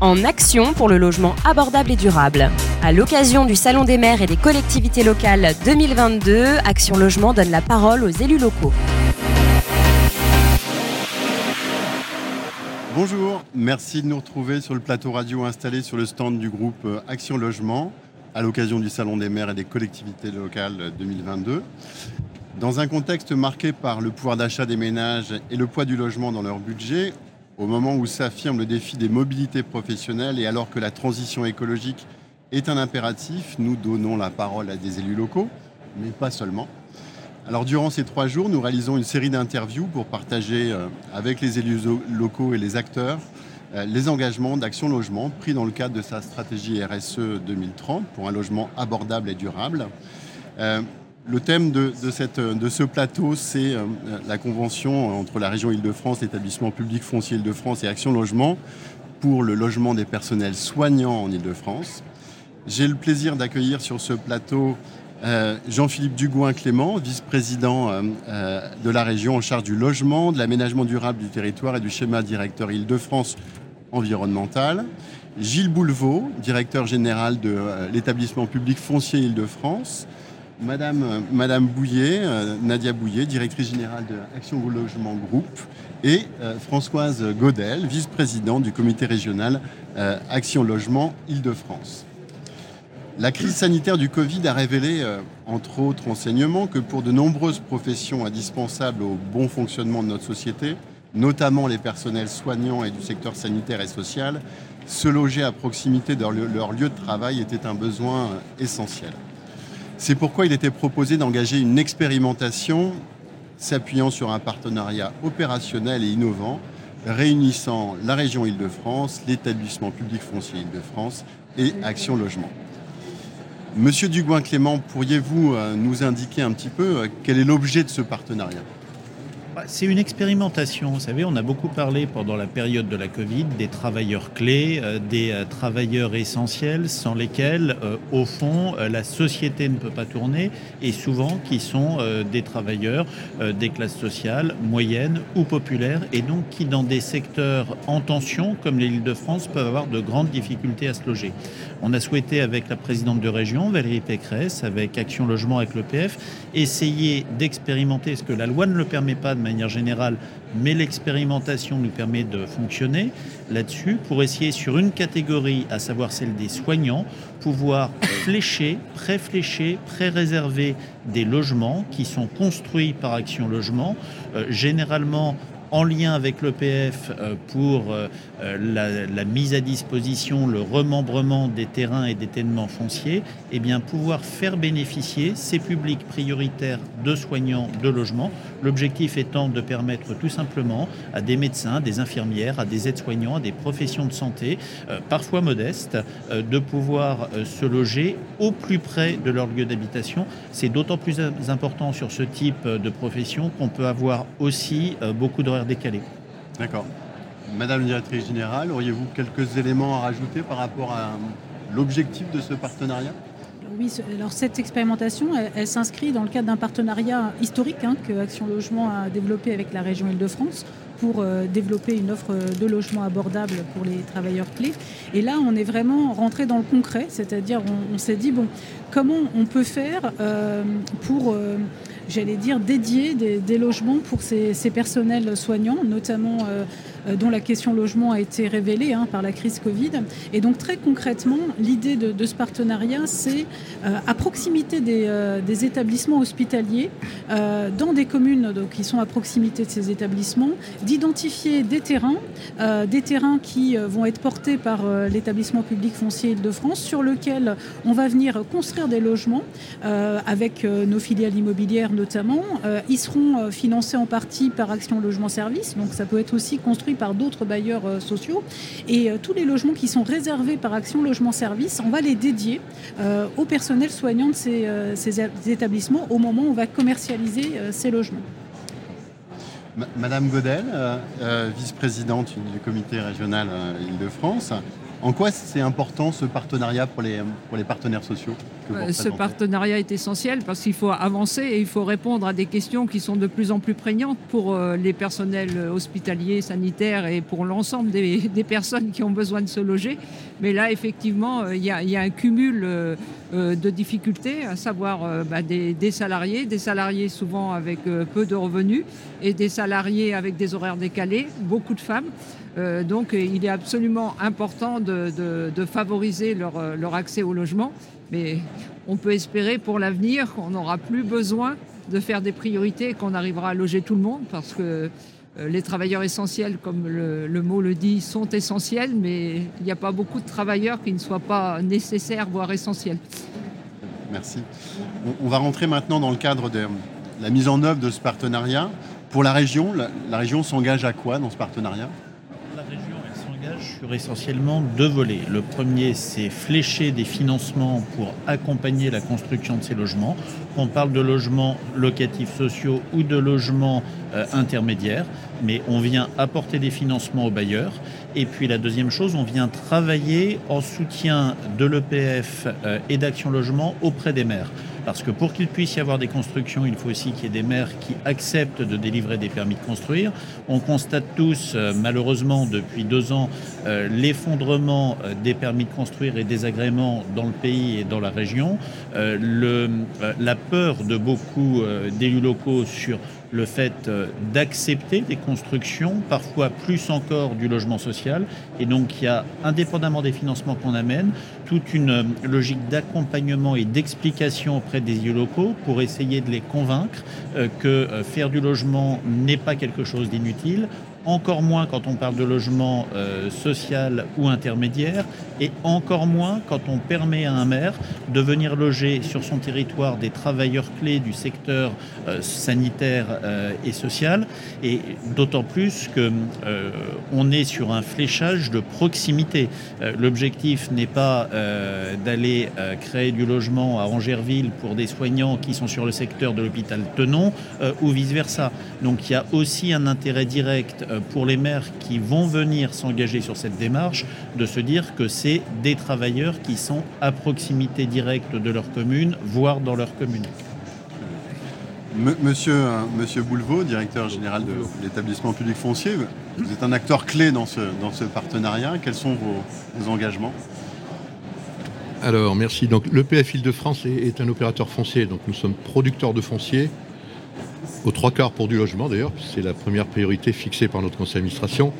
en action pour le logement abordable et durable. À l'occasion du Salon des maires et des collectivités locales 2022, Action Logement donne la parole aux élus locaux. Bonjour, merci de nous retrouver sur le plateau radio installé sur le stand du groupe Action Logement à l'occasion du Salon des maires et des collectivités locales 2022. Dans un contexte marqué par le pouvoir d'achat des ménages et le poids du logement dans leur budget, au moment où s'affirme le défi des mobilités professionnelles et alors que la transition écologique est un impératif, nous donnons la parole à des élus locaux, mais pas seulement. Alors durant ces trois jours, nous réalisons une série d'interviews pour partager euh, avec les élus locaux et les acteurs euh, les engagements d'Action Logement pris dans le cadre de sa stratégie RSE 2030 pour un logement abordable et durable. Le thème de, ce plateau, c'est euh, la convention entre la région Île-de-France, l'établissement public foncier Île-de-France et Action Logement pour le logement des personnels soignants en Île-de-France. J'ai le plaisir d'accueillir sur ce plateau euh, Jean-Philippe Dugouin-Clément, vice-président euh, de la région en charge du logement, de l'aménagement durable du territoire et du schéma directeur Île-de-France environnemental. Gilles Bouleveau, directeur général de l'établissement public foncier Île-de-France. Madame, euh, Madame Bouillet, euh, Nadia Bouillet, directrice générale de Action Logement Group, et euh, Françoise Godel, vice-présidente du comité régional Action Logement Île-de-France. La crise sanitaire du Covid a révélé, entre autres enseignements, que pour de nombreuses professions indispensables au bon fonctionnement de notre société, notamment les personnels soignants et du secteur sanitaire et social, se loger à proximité de leur lieu de travail était un besoin essentiel. C'est pourquoi il était proposé d'engager une expérimentation s'appuyant sur un partenariat opérationnel et innovant réunissant la région Île-de-France, l'établissement public foncier Île-de-France et Action Logement. Monsieur Dugouin-Clément, pourriez-vous euh, nous indiquer un petit peu euh, quel est l'objet de ce partenariat? C'est une expérimentation. Vous savez, on a beaucoup parlé pendant la période de la Covid des travailleurs clés, euh, des euh, travailleurs essentiels sans lesquels, euh, au fond, la société ne peut pas tourner et souvent qui sont des travailleurs des classes sociales moyennes ou populaires et donc qui, dans des secteurs en tension comme l'île de France, peuvent avoir de grandes difficultés à se loger. On a souhaité, avec la présidente de région, Valérie Pécresse, avec Action Logement, avec l'EPF, essayer d'expérimenter ce que la loi ne le permet pas manière générale, mais l'expérimentation nous permet de fonctionner là-dessus pour essayer sur une catégorie, à savoir celle des soignants, pouvoir flécher, pré-flécher, pré-réserver des logements qui sont construits par Action Logement, euh, généralement en lien avec l'EPF euh, pour euh, euh, la, mise à disposition, le remembrement des terrains et des ténements fonciers, eh bien pouvoir faire bénéficier ces publics prioritaires de soignants de logement. L'objectif étant de permettre tout simplement à des médecins, des infirmières, à des aides-soignants, à des professions de santé, parfois modestes, de pouvoir se loger au plus près de leur lieu d'habitation. C'est d'autant plus important sur ce type de profession qu'on peut avoir aussi beaucoup de décalé. D'accord. Madame la directrice générale, auriez-vous quelques éléments à rajouter par rapport à l'objectif de ce partenariat? Oui, alors cette expérimentation, elle, s'inscrit dans le cadre d'un partenariat historique hein, que Action Logement a développé avec la région Île-de-France pour euh, développer une offre de logement abordable pour les travailleurs clés. Et là, on est vraiment rentré dans le concret, c'est-à-dire on, s'est dit, bon, comment on peut faire euh, pour... Euh, j'allais dire, dédier des, logements pour ces, personnels soignants, notamment euh, euh, dont la question logement a été révélée hein, par la crise Covid. Et donc très concrètement, l'idée de, ce partenariat, c'est euh, à proximité des, établissements hospitaliers, dans des communes qui sont à proximité de ces établissements, d'identifier des terrains, des terrains qui vont être portés par l'établissement public foncier Île-de-France, sur lequel on va venir construire des logements avec nos filiales immobilières notamment. Euh, ils seront euh, financés en partie par Action Logement Service, donc ça peut être aussi construit par d'autres bailleurs euh, sociaux. Et tous les logements qui sont réservés par Action Logement Service, on va les dédier au personnel soignant de ces, établissements au moment où on va commercialiser ces logements. Madame Godel, vice-présidente du comité régional Île-de-France, en quoi c'est important ce partenariat pour les, pour les partenaires sociaux euh, Ce partenariat est essentiel parce qu'il faut avancer et il faut répondre à des questions qui sont de plus en plus prégnantes pour euh, les personnels hospitaliers, sanitaires et pour l'ensemble des, personnes qui ont besoin de se loger. Mais là, effectivement, euh, il y, a, un cumul de difficultés, à savoir bah, des, des, salariés, des salariés souvent avec peu de revenus et des salariés avec des horaires décalés, beaucoup de femmes. Euh, donc il est absolument important de, favoriser euh, leur, accès au logement. Mais on peut espérer pour l'avenir qu'on n'aura plus besoin de faire des priorités et qu'on arrivera à loger tout le monde parce que euh, les travailleurs essentiels, comme le, mot le dit, sont essentiels, mais il n'y a pas beaucoup de travailleurs qui ne soient pas nécessaires, voire essentiels. Merci. On, va rentrer maintenant dans le cadre de la mise en œuvre de ce partenariat. Pour la région, la région s'engage à quoi dans ce partenariat? Sur essentiellement deux volets. Le premier, c'est flécher des financements pour accompagner la construction de ces logements. On parle de logements locatifs sociaux ou de logements euh, intermédiaires, mais on vient apporter des financements aux bailleurs. Et puis la deuxième chose, on vient travailler en soutien de l'EPF euh, et d'Action Logement auprès des maires. Parce que pour qu'il puisse y avoir des constructions, il faut aussi qu'il y ait des maires qui acceptent de délivrer des permis de construire. On constate tous, euh, malheureusement, depuis deux ans, euh, l'effondrement euh, des permis de construire et des agréments dans le pays et dans la région. la peur de beaucoup d'élus locaux sur le fait d'accepter des constructions, parfois plus encore du logement social. Et donc il y a, indépendamment des financements qu'on amène, toute une euh, logique d'accompagnement et d'explication auprès des élus locaux pour essayer de les convaincre euh, que faire du logement n'est pas quelque chose d'inutile encore moins quand on parle de logement euh, social ou intermédiaire, et encore moins quand on permet à un maire de venir loger sur son territoire des travailleurs clés du secteur euh, sanitaire euh, et social, et d'autant plus que on est sur un fléchage de proximité. L'objectif n'est pas d'aller créer du logement à Angerville pour des soignants qui sont sur le secteur de l'hôpital Tenon ou vice-versa. Donc il y a aussi un intérêt direct euh, pour les maires qui vont venir s'engager sur cette démarche de se dire que c'est des travailleurs qui sont à proximité directe de leur commune, voire dans leur commune. Monsieur, euh, Monsieur Boulevot, directeur général de l'établissement public foncier, vous êtes un acteur clé dans ce, dans ce partenariat. Quels sont vos, engagements? Alors, merci. Donc, le PF Île-de-France est, est, un opérateur foncier. Donc, nous sommes producteurs de foncier aux trois quarts pour du logement d'ailleurs, c'est la première priorité fixée par notre conseil d'administration.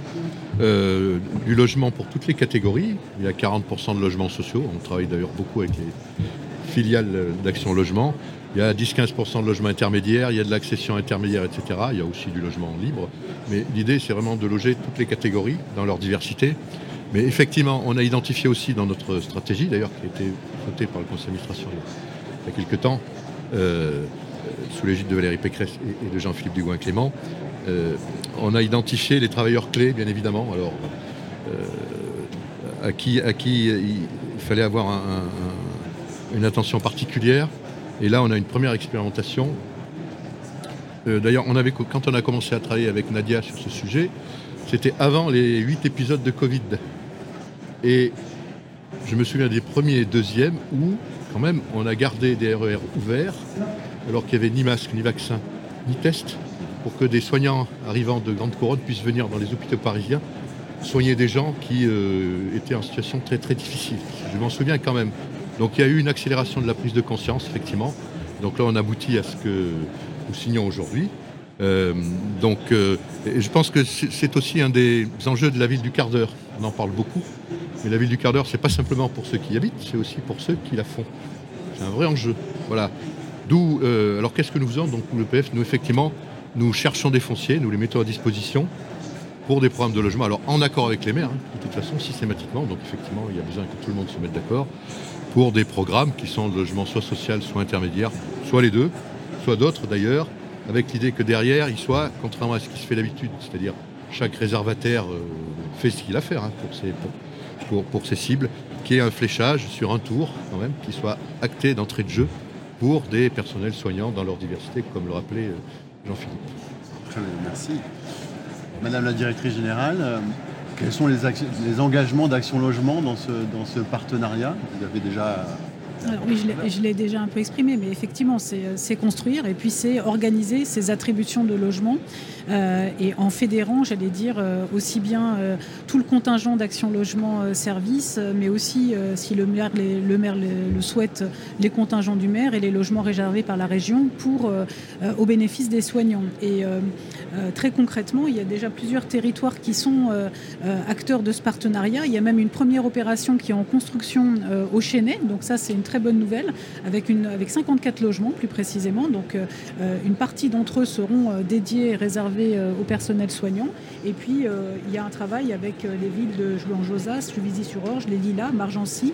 Euh, du logement pour toutes les catégories. Il y a 40% de logements sociaux. On travaille d'ailleurs beaucoup avec les filiales d'Action Logement. Il y a 10-15% de logements intermédiaires, il y a de l'accession intermédiaire, etc. Il y a aussi du logement libre. Mais l'idée, c'est vraiment de loger toutes les catégories dans leur diversité. Mais effectivement, on a identifié aussi dans notre stratégie, d'ailleurs, qui a été votée par le conseil d'administration il y a quelques temps, euh, sous l'égide de Valérie Pécresse et de Jean-Philippe Dugouin-Clément, euh, on a identifié les travailleurs clés, bien évidemment, euh, à, qui, il fallait avoir une attention particulière. Et là, on a une première expérimentation. Euh, d'ailleurs, quand on a commencé à travailler avec Nadia sur ce sujet, c'était avant les huit épisodes de Covid. Et je me souviens des premiers et deuxièmes où, quand même, on a gardé des RER ouverts alors qu'il n'y avait ni masque, ni vaccin, ni test, pour que des soignants arrivant de grande couronne puissent venir dans les hôpitaux parisiens soigner des gens qui euh, étaient en situation très très difficile. Je m'en souviens quand même. Donc il y a eu une accélération de la prise de conscience, effectivement. Donc là, on aboutit à ce que nous signons aujourd'hui. Euh, donc euh, je pense que c'est aussi un des enjeux de la ville du quart d'heure. On en parle beaucoup. Mais la ville du quart d'heure, c'est pas simplement pour ceux qui y habitent, c'est aussi pour ceux qui la font. C'est un vrai enjeu. Voilà. D'où, euh, alors qu'est-ce que nous faisons Donc le PF, nous effectivement, nous cherchons des fonciers, nous les mettons à disposition pour des programmes de logement, alors en accord avec les maires, hein, de toute façon, systématiquement, donc effectivement, il y a besoin que tout le monde se mette d'accord, pour des programmes qui sont de logement soit social, soit intermédiaire, soit les deux, soit d'autres d'ailleurs, avec l'idée que derrière, il soit, contrairement à ce qui se fait d'habitude, c'est-à-dire chaque réservataire euh, fait ce qu'il a à faire hein, pour, ses, pour, ses cibles, qui ait un fléchage sur un tour quand même, qui soit acté d'entrée de jeu pour des personnels soignants dans leur diversité, comme le rappelait euh, Jean-Philippe. Merci. Madame la directrice générale, euh, quels sont les, les engagements d'Action Logement dans ce, dans ce partenariat? Vous avez déjà oui, je l'ai déjà un peu exprimé, mais effectivement, c'est euh, construire et puis c'est organiser ces attributions de logement euh, et en fédérant, j'allais dire, euh, aussi bien tout le contingent d'action logement service, mais aussi, si le maire, le, souhaite, les contingents du maire et les logements réservés par la région pour, au bénéfice des soignants. Et très concrètement, il y a déjà plusieurs territoires qui sont acteurs de ce partenariat. Il y a même une première opération qui est en construction au Chénet, donc ça c'est une très bonne nouvelle, avec, une, avec 54 logements plus précisément. Donc euh, euh, une partie d'entre eux seront euh, dédiés et réservés au personnel soignant. Et puis il y a un travail avec les villes de Jouan-Josas, Juvisy-sur-Orge, les Lilas, Margency,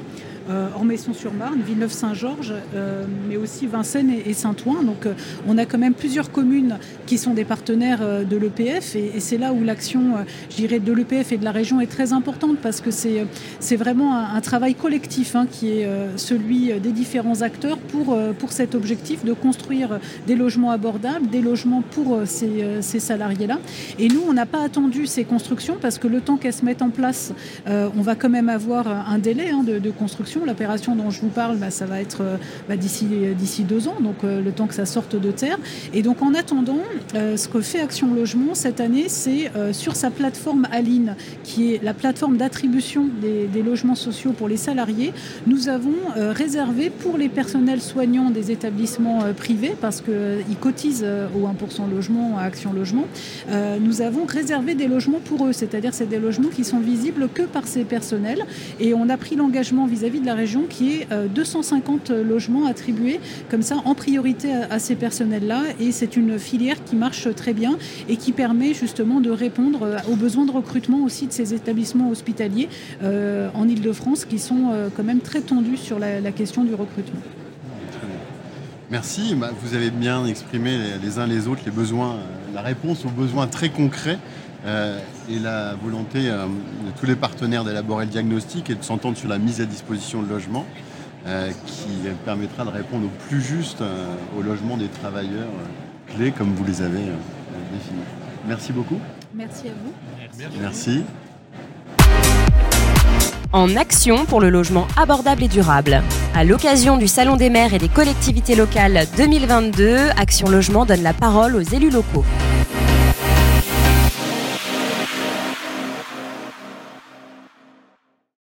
euh, Ormesson-sur-Marne, Villeneuve-Saint-Georges, euh, mais aussi Vincennes et, Saint-Ouen. Donc euh, on a quand même plusieurs communes qui sont des partenaires de l'EPF et, c'est là où l'action, je de l'EPF et de la région est très importante parce que c'est, vraiment un, travail collectif hein, qui est celui des différents acteurs pour, cet objectif de construire des logements abordables, des logements pour ces, ces salariés-là. Et nous, on n'a pas attendu ces constructions parce que le temps qu'elles se mettent en place, on va quand même avoir un délai hein, de construction L'opération dont je vous parle, bah, ça va être euh, bah, d'ici, d'ici deux ans, donc euh, le temps que ça sorte de terre. Et donc en attendant, euh, ce que fait Action Logement cette année, c'est sur sa plateforme Aline, qui est la plateforme d'attribution des, logements sociaux pour les salariés, nous avons réservé pour les personnels soignants des établissements privés, parce qu'ils cotisent au 1% logement à Action Logement, nous avons réservé des logements pour eux, c'est-à-dire c'est des logements qui sont visibles que par ces personnels. Et on a pris l'engagement vis-à-vis la région qui est 250 euh, logements attribués comme ça en priorité à, ces personnels-là. Et c'est une filière qui marche très bien et qui permet justement de répondre euh, aux besoins de recrutement aussi de ces établissements hospitaliers euh, en Ile-de-France qui sont quand même très tendus sur la, question du recrutement. Merci. Bah, vous avez bien exprimé les uns les autres les besoins, la réponse aux besoins très concrets et la volonté euh, de tous les partenaires d'élaborer le diagnostic et de s'entendre sur la mise à disposition de logements euh, qui permettra de répondre au plus juste au logement des travailleurs clés comme vous les avez définis. Merci beaucoup. Merci à vous. Merci. Merci. En action pour le logement abordable et durable. À l'occasion du Salon des maires et des collectivités locales 2022, Action Logement donne la parole aux élus locaux.